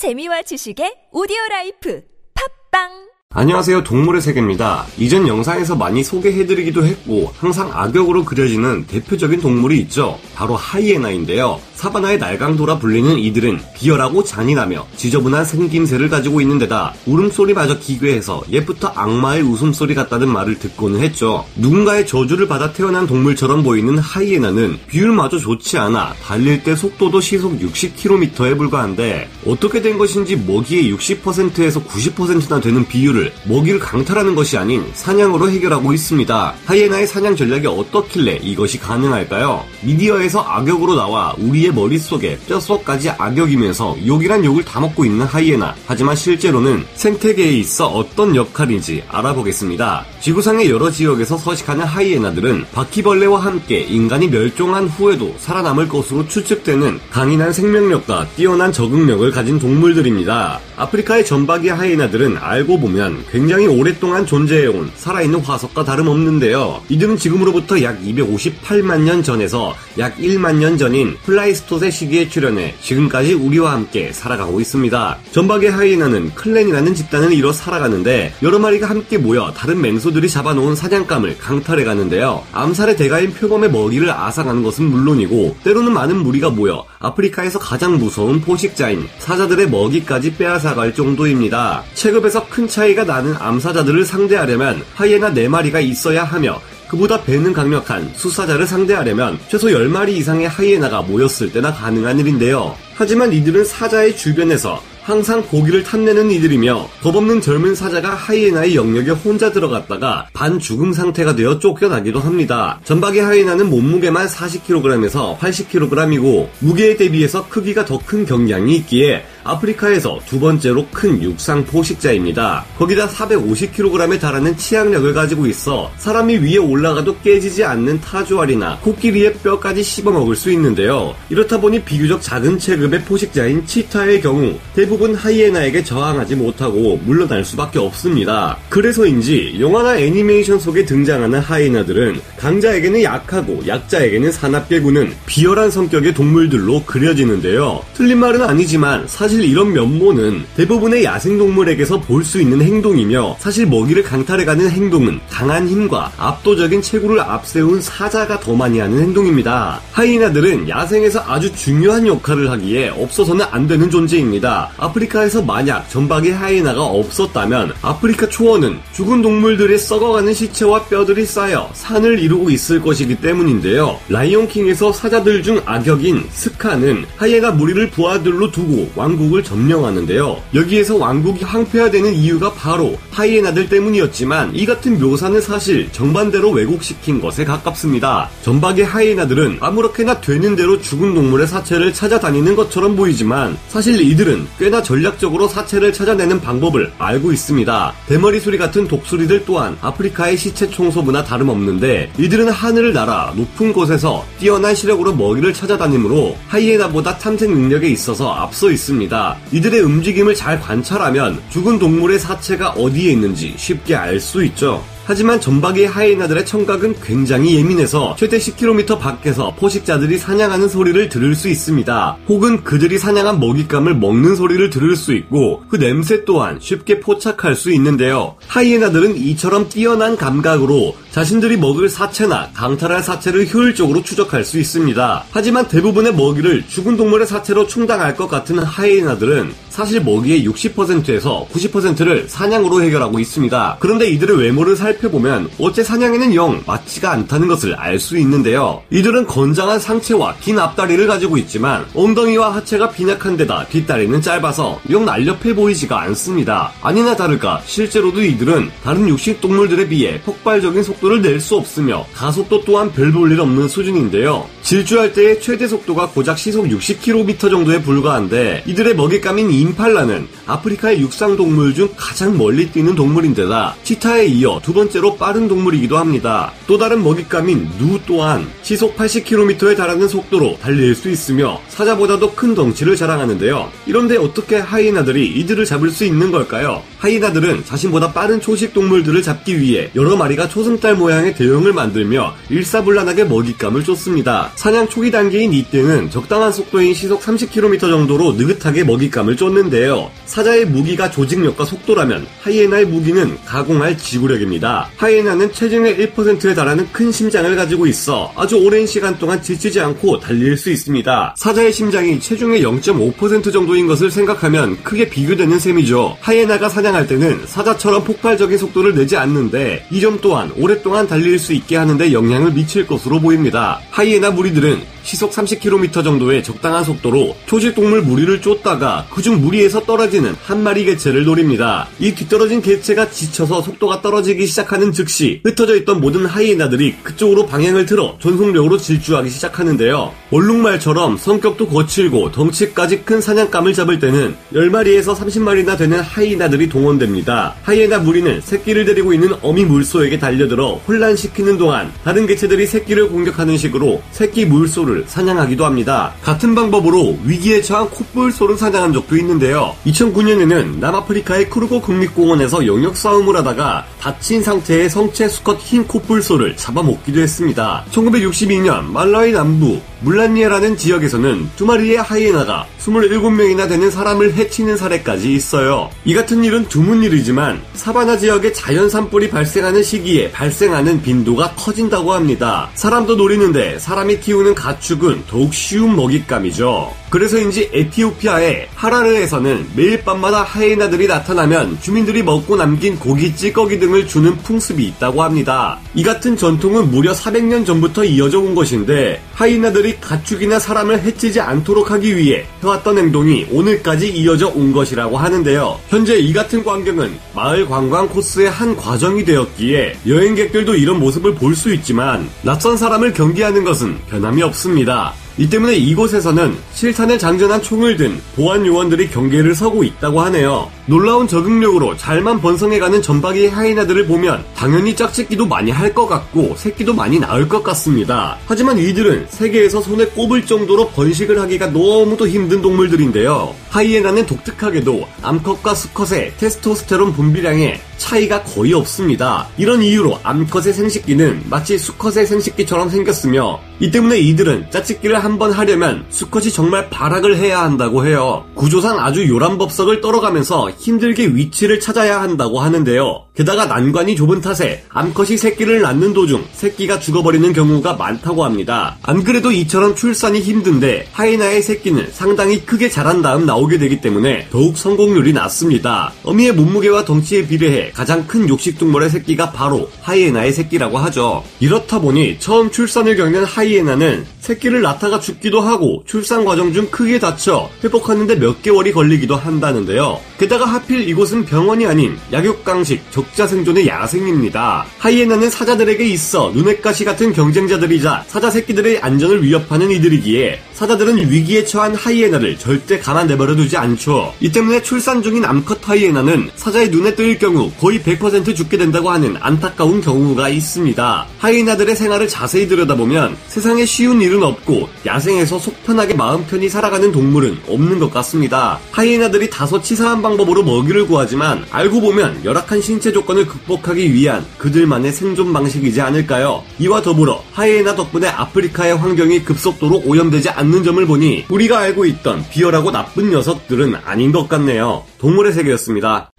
재미와 지식의 오디오 life. 팟빵 안녕하세요. 동물의 세계입니다. 이전 영상에서 많이 소개해드리기도 했고 항상 악역으로 그려지는 대표적인 동물이 있죠. 바로 하이에나인데요. 사바나의 날강도라 불리는 이들은 비열하고 잔인하며 지저분한 생김새를 가지고 있는 데다 울음소리마저 기괴해서 옛부터 악마의 웃음소리 같다는 말을 듣고는 했죠. 누군가의 저주를 받아 태어난 동물처럼 보이는 하이에나는 비율마저 좋지 않아 달릴 때 속도도 시속 60km에 불과한데 어떻게 된 것인지 먹이의 60%에서 90%나 되는 비율을 먹이를 강탈하는 것이 아닌 사냥으로 해결하고 있습니다. 하이에나의 사냥 전략이 어떻길래 이것이 가능할까요? 미디어에서 악역으로 나와 우리의 머릿속에 뼛속까지 악역이면서 욕이란 욕을 다 먹고 있는 하이에나. 하지만 실제로는 생태계에 있어 어떤 역할인지 알아보겠습니다. 지구상의 여러 지역에서 서식하는 하이에나들은 바퀴벌레와 함께 인간이 멸종한 후에도 살아남을 것으로 추측되는 강인한 생명력과 뛰어난 적응력을 가진 동물들입니다. 아프리카의 점박이 하이에나들은 알고 보면 굉장히 오랫동안 존재해온 살아있는 화석과 다름없는데요. 이들은 지금으로부터 약 258만 년 전에서 약 1만 년 전인 플라이스 플라이스토세 시기에 출현해 지금까지 우리와 함께 살아가고 있습니다. 점박이 하이에나는 clan이라는 집단을 이뤄 살아가는데 여러 마리가 함께 모여 다른 맹수들이 잡아놓은 사냥감을 강탈해 가는데요. 암살의 대가인 표범의 먹이를 앗아가는 것은 물론이고 때로는 많은 무리가 모여 아프리카에서 가장 무서운 포식자인 사자들의 먹이까지 빼앗아갈 정도입니다. 체급에서 큰 차이가 나는 암사자들을 상대하려면 하이에나 4마리가 있어야 하며 그보다 배는 강력한 수사자를 상대하려면 최소 10마리 이상의 하이에나가 모였을 때나 가능한 일인데요. 하지만 이들은 사자의 주변에서 항상 고기를 탐내는 이들이며 겁없는 젊은 사자가 하이에나의 영역에 혼자 들어갔다가 반 죽음 상태가 되어 쫓겨나기도 합니다. 전박의 하이에나는 몸무게만 40kg에서 80kg이고 무게에 대비해서 크기가 더 큰 경량이 있기에 아프리카에서 두 번째로 큰 육상 포식자입니다. 거기다 450kg에 달하는 치악력을 가지고 있어 사람이 위에 올라가도 깨지지 않는 타조알이나 코끼리의 뼈까지 씹어 먹을 수 있는데요. 이렇다 보니 비교적 작은 체급의 포식자인 치타의 경우 대부분 대부분 하이에나에게 저항하지 못하고 물러날 수밖에 없습니다. 그래서인지 영화나 애니메이션 속에 등장하는 하이에나들은 강자에게는 약하고 약자에게는 사납게 구는 비열한 성격의 동물들로 그려지는데요. 틀린 말은 아니지만 사실 이런 면모는 대부분의 야생동물에게서 볼 수 있는 행동이며 사실 먹이를 강탈해가는 행동은 강한 힘과 압도적인 체구를 앞세운 사자가 더 많이 하는 행동입니다. 하이에나들은 야생에서 아주 중요한 역할을 하기에 없어서는 안 되는 존재입니다. 아프리카에서 만약 전박의 하이에나가 없었다면 아프리카 초원은 죽은 동물들의 썩어가는 시체와 뼈들이 쌓여 산을 이루고 있을 것이기 때문인데요. 라이온킹에서 사자들 중 악역인 스카는 하이에나 무리를 부하들로 두고 왕국 을 점령하는데요. 여기에서 왕국이 황폐화되는 이유가 바로 하이에나들 때문이었지만 이 같은 묘사는 사실 정반대로 왜곡시킨 것에 가깝습니다. 전박의 하이에나들은 아무렇게나 되는 대로 죽은 동물의 사체를 찾아다니는 것처럼 보이지만 사실 이들은 꽤나 전략적으로 사체를 찾아내는 방법을 알고 있습니다. 대머리 수리 같은 독수리들 또한 아프리카의 시체 청소부나 다름없는데 이들은 하늘을 날아 높은 곳에서 뛰어난 시력으로 먹이를 찾아다니므로 하이에나보다 탐색 능력에 있어서 앞서 있습니다. 이들의 움직임을 잘 관찰하면 죽은 동물의 사체가 어디에 있는지 쉽게 알 수 있죠. 하지만 전박의 하이에나들의 청각은 굉장히 예민해서 최대 10km 밖에서 포식자들이 사냥하는 소리를 들을 수 있습니다. 혹은 그들이 사냥한 먹잇감을 먹는 소리를 들을 수 있고 그 냄새 또한 쉽게 포착할 수 있는데요. 하이에나들은 이처럼 뛰어난 감각으로 자신들이 먹을 사체나 강탈할 사체를 효율적으로 추적할 수 있습니다. 하지만 대부분의 먹이를 죽은 동물의 사체로 충당할 것 같은 하이에나들은 사실 먹이의 60%에서 90%를 사냥으로 해결하고 있습니다. 그런데 이들의 외모를 살펴보면 어째 사냥에는 영 맞지가 않다는 것을 알 수 있는데요. 이들은 건장한 상체와 긴 앞다리를 가지고 있지만 엉덩이와 하체가 빈약한 데다 뒷다리는 짧아서 영 날렵해 보이지가 않습니다. 아니나 다를까 실제로도 이들은 다른 육식 동물들에 비해 폭발적인 속도를 낼 수 없으며 가속도 또한 별 볼 일 없는 수준인데요. 질주할 때의 최대 속도가 고작 시속 60km 정도에 불과한데 이들의 먹잇감인 임팔라는 아프리카의 육상 동물 중 가장 멀리 뛰는 동물인데다 치타에 이어 두 번째로 빠른 동물이기도 합니다. 또 다른 먹잇감인 누 또한 시속 80km에 달하는 속도로 달릴 수 있으며 사자보다도 큰 덩치를 자랑하는데요. 이런데 어떻게 하이에나들이 이들을 잡을 수 있는 걸까요? 하이에나들은 자신보다 빠른 초식 동물들을 잡기 위해 여러 마리가 초승달 모양의 대형을 만들며 일사불란하게 먹잇감을 쫓습니다. 사냥 초기 단계인 이때는 적당한 속도인 시속 30km 정도로 느긋하게 먹잇감을 쫓는 들었는데요. 사자의 무기가 조직력과 속도라면 하이에나의 무기는 가공할 지구력입니다. 하이에나는 체중의 1%에 달하는 큰 심장을 가지고 있어 아주 오랜 시간 동안 지치지 않고 달릴 수 있습니다. 사자의 심장이 체중의 0.5% 정도인 것을 생각하면 크게 비교되는 셈이죠. 하이에나가 사냥할 때는 사자처럼 폭발적인 속도를 내지 않는데 이 점 또한 오랫동안 달릴 수 있게 하는데 영향을 미칠 것으로 보입니다. 하이에나 무리들은 시속 30km 정도의 적당한 속도로 초식동물 무리를 쫓다가 그중 무리에서 떨어지는 한 마리 개체를 노립니다. 이 뒤떨어진 개체가 지쳐서 속도가 떨어지기 시작하는 즉시 흩어져 있던 모든 하이에나들이 그쪽으로 방향을 틀어 전속력으로 질주하기 시작하는데요. 얼룩말처럼 성격도 거칠고 덩치까지 큰 사냥감을 잡을 때는 10마리에서 30마리나 되는 하이에나들이 동원됩니다. 하이에나 무리는 새끼를 데리고 있는 어미 물소에게 달려들어 혼란시키는 동안 다른 개체들이 새끼를 공격하는 식으로 새끼 물소를 사냥하기도 합니다. 같은 방법으로 위기에 처한 콧불소를 사냥한 적도 있는데요. 2009년에는 남아프리카의 크루고 국립공원에서 영역 싸움을 하다가 다친 상태의 성체 수컷 흰 콧불소를 잡아먹기도 했습니다. 1962년 말라위 남부 물란니에라는 지역에서는 두 마리의 하이에나가 27명이나 되는 사람을 해치는 사례까지 있어요. 이 같은 일은 드문 일이지만 사바나 지역의 자연 산불이 발생하는 시기에 발생하는 빈도가 커진다고 합니다. 사람도 노리는데 사람이 키우는 가축은 더욱 쉬운 먹잇감이죠. 그래서인지 에티오피아의 하라르에서는 매일 밤마다 하이에나들이 나타나면 주민들이 먹고 남긴 고기 찌꺼기 등을 주는 풍습이 있다고 합니다. 이 같은 전통은 무려 400년 전부터 이어져 온 것인데 하이에나들이 가축이나 사람을 해치지 않도록 하기 위해 해왔던 행동이 오늘까지 이어져 온 것이라고 하는데요. 현재 이 같은 광경은 마을 관광 코스의 한 과정이 되었기에 여행객들도 이런 모습을 볼 수 있지만 낯선 사람을 경계하는 것은 변함이 없습니다. 이 때문에 이곳에서는 실탄을 장전한 총을 든 보안 요원들이 경계를 서고 있다고 하네요. 놀라운 적응력으로 잘만 번성해가는 전박이 하이나들을 보면 당연히 짝짓기도 많이 할 것 같고 새끼도 많이 낳을 것 같습니다. 하지만 이들은 세계에서 손에 꼽을 정도로 번식을 하기가 너무도 힘든 동물들인데요. 하이에나는 독특하게도 암컷과 수컷의 테스토스테론 분비량에 차이가 거의 없습니다. 이런 이유로 암컷의 생식기는 마치 수컷의 생식기처럼 생겼으며 이 때문에 이들은 짝짓기를 한번 하려면 수컷이 정말 발악을 해야 한다고 해요. 구조상 아주 요란법석을 떨어가면서 힘들게 위치를 찾아야 한다고 하는데요. 게다가 난관이 좁은 탓에 암컷이 새끼를 낳는 도중 새끼가 죽어버리는 경우가 많다고 합니다. 안 그래도 이처럼 출산이 힘든데 하이나의 새끼는 상당히 크게 자란 다음 나오 게 되기 때문에 더욱 성공률이 낮습니다. 어미의 몸무게와 덩치에 비례해 가장 큰 육식동물의 새끼가 바로 하이에나의 새끼라고 하죠. 이렇다 보니 처음 출산을 겪는 하이에나는 새끼를 낳다가 죽기도 하고 출산 과정 중 크게 다쳐 회복하는데 몇 개월이 걸리기도 한다는데요. 게다가 하필 이곳은 병원이 아닌 약육강식 적자 생존의 야생입니다. 하이에나는 사자들에게 있어 눈엣 가시 같은 경쟁자들이자 사자 새끼들의 안전을 위협하는 이들이기에 사자들은 위기에 처한 하이에나를 절대 가만 내버려 두지 않죠. 이 때문에 출산 중인 암컷 하이에나는 사자의 눈에 뜰 경우 거의 100% 죽게 된다고 하는 안타까운 경우가 있습니다. 하이에나들의 생활을 자세히 들여다보면 세상에 쉬운 일은 없고 야생에서 속 편하게 마음 편히 살아가는 동물은 없는 것 같습니다. 하이에나들이 다소 치사한 방법으로 먹이를 구하지만 알고 보면 열악한 신체 조건을 극복하기 위한 그들만의 생존 방식이지 않을까요? 이와 더불어 하이에나 덕분에 아프리카의 환경이 급속도로 오염되지 않는 점을 보니 우리가 알고 있던 비열하고 나쁜 녀석들은 아닌 것 같네요. 동물의 세계였습니다.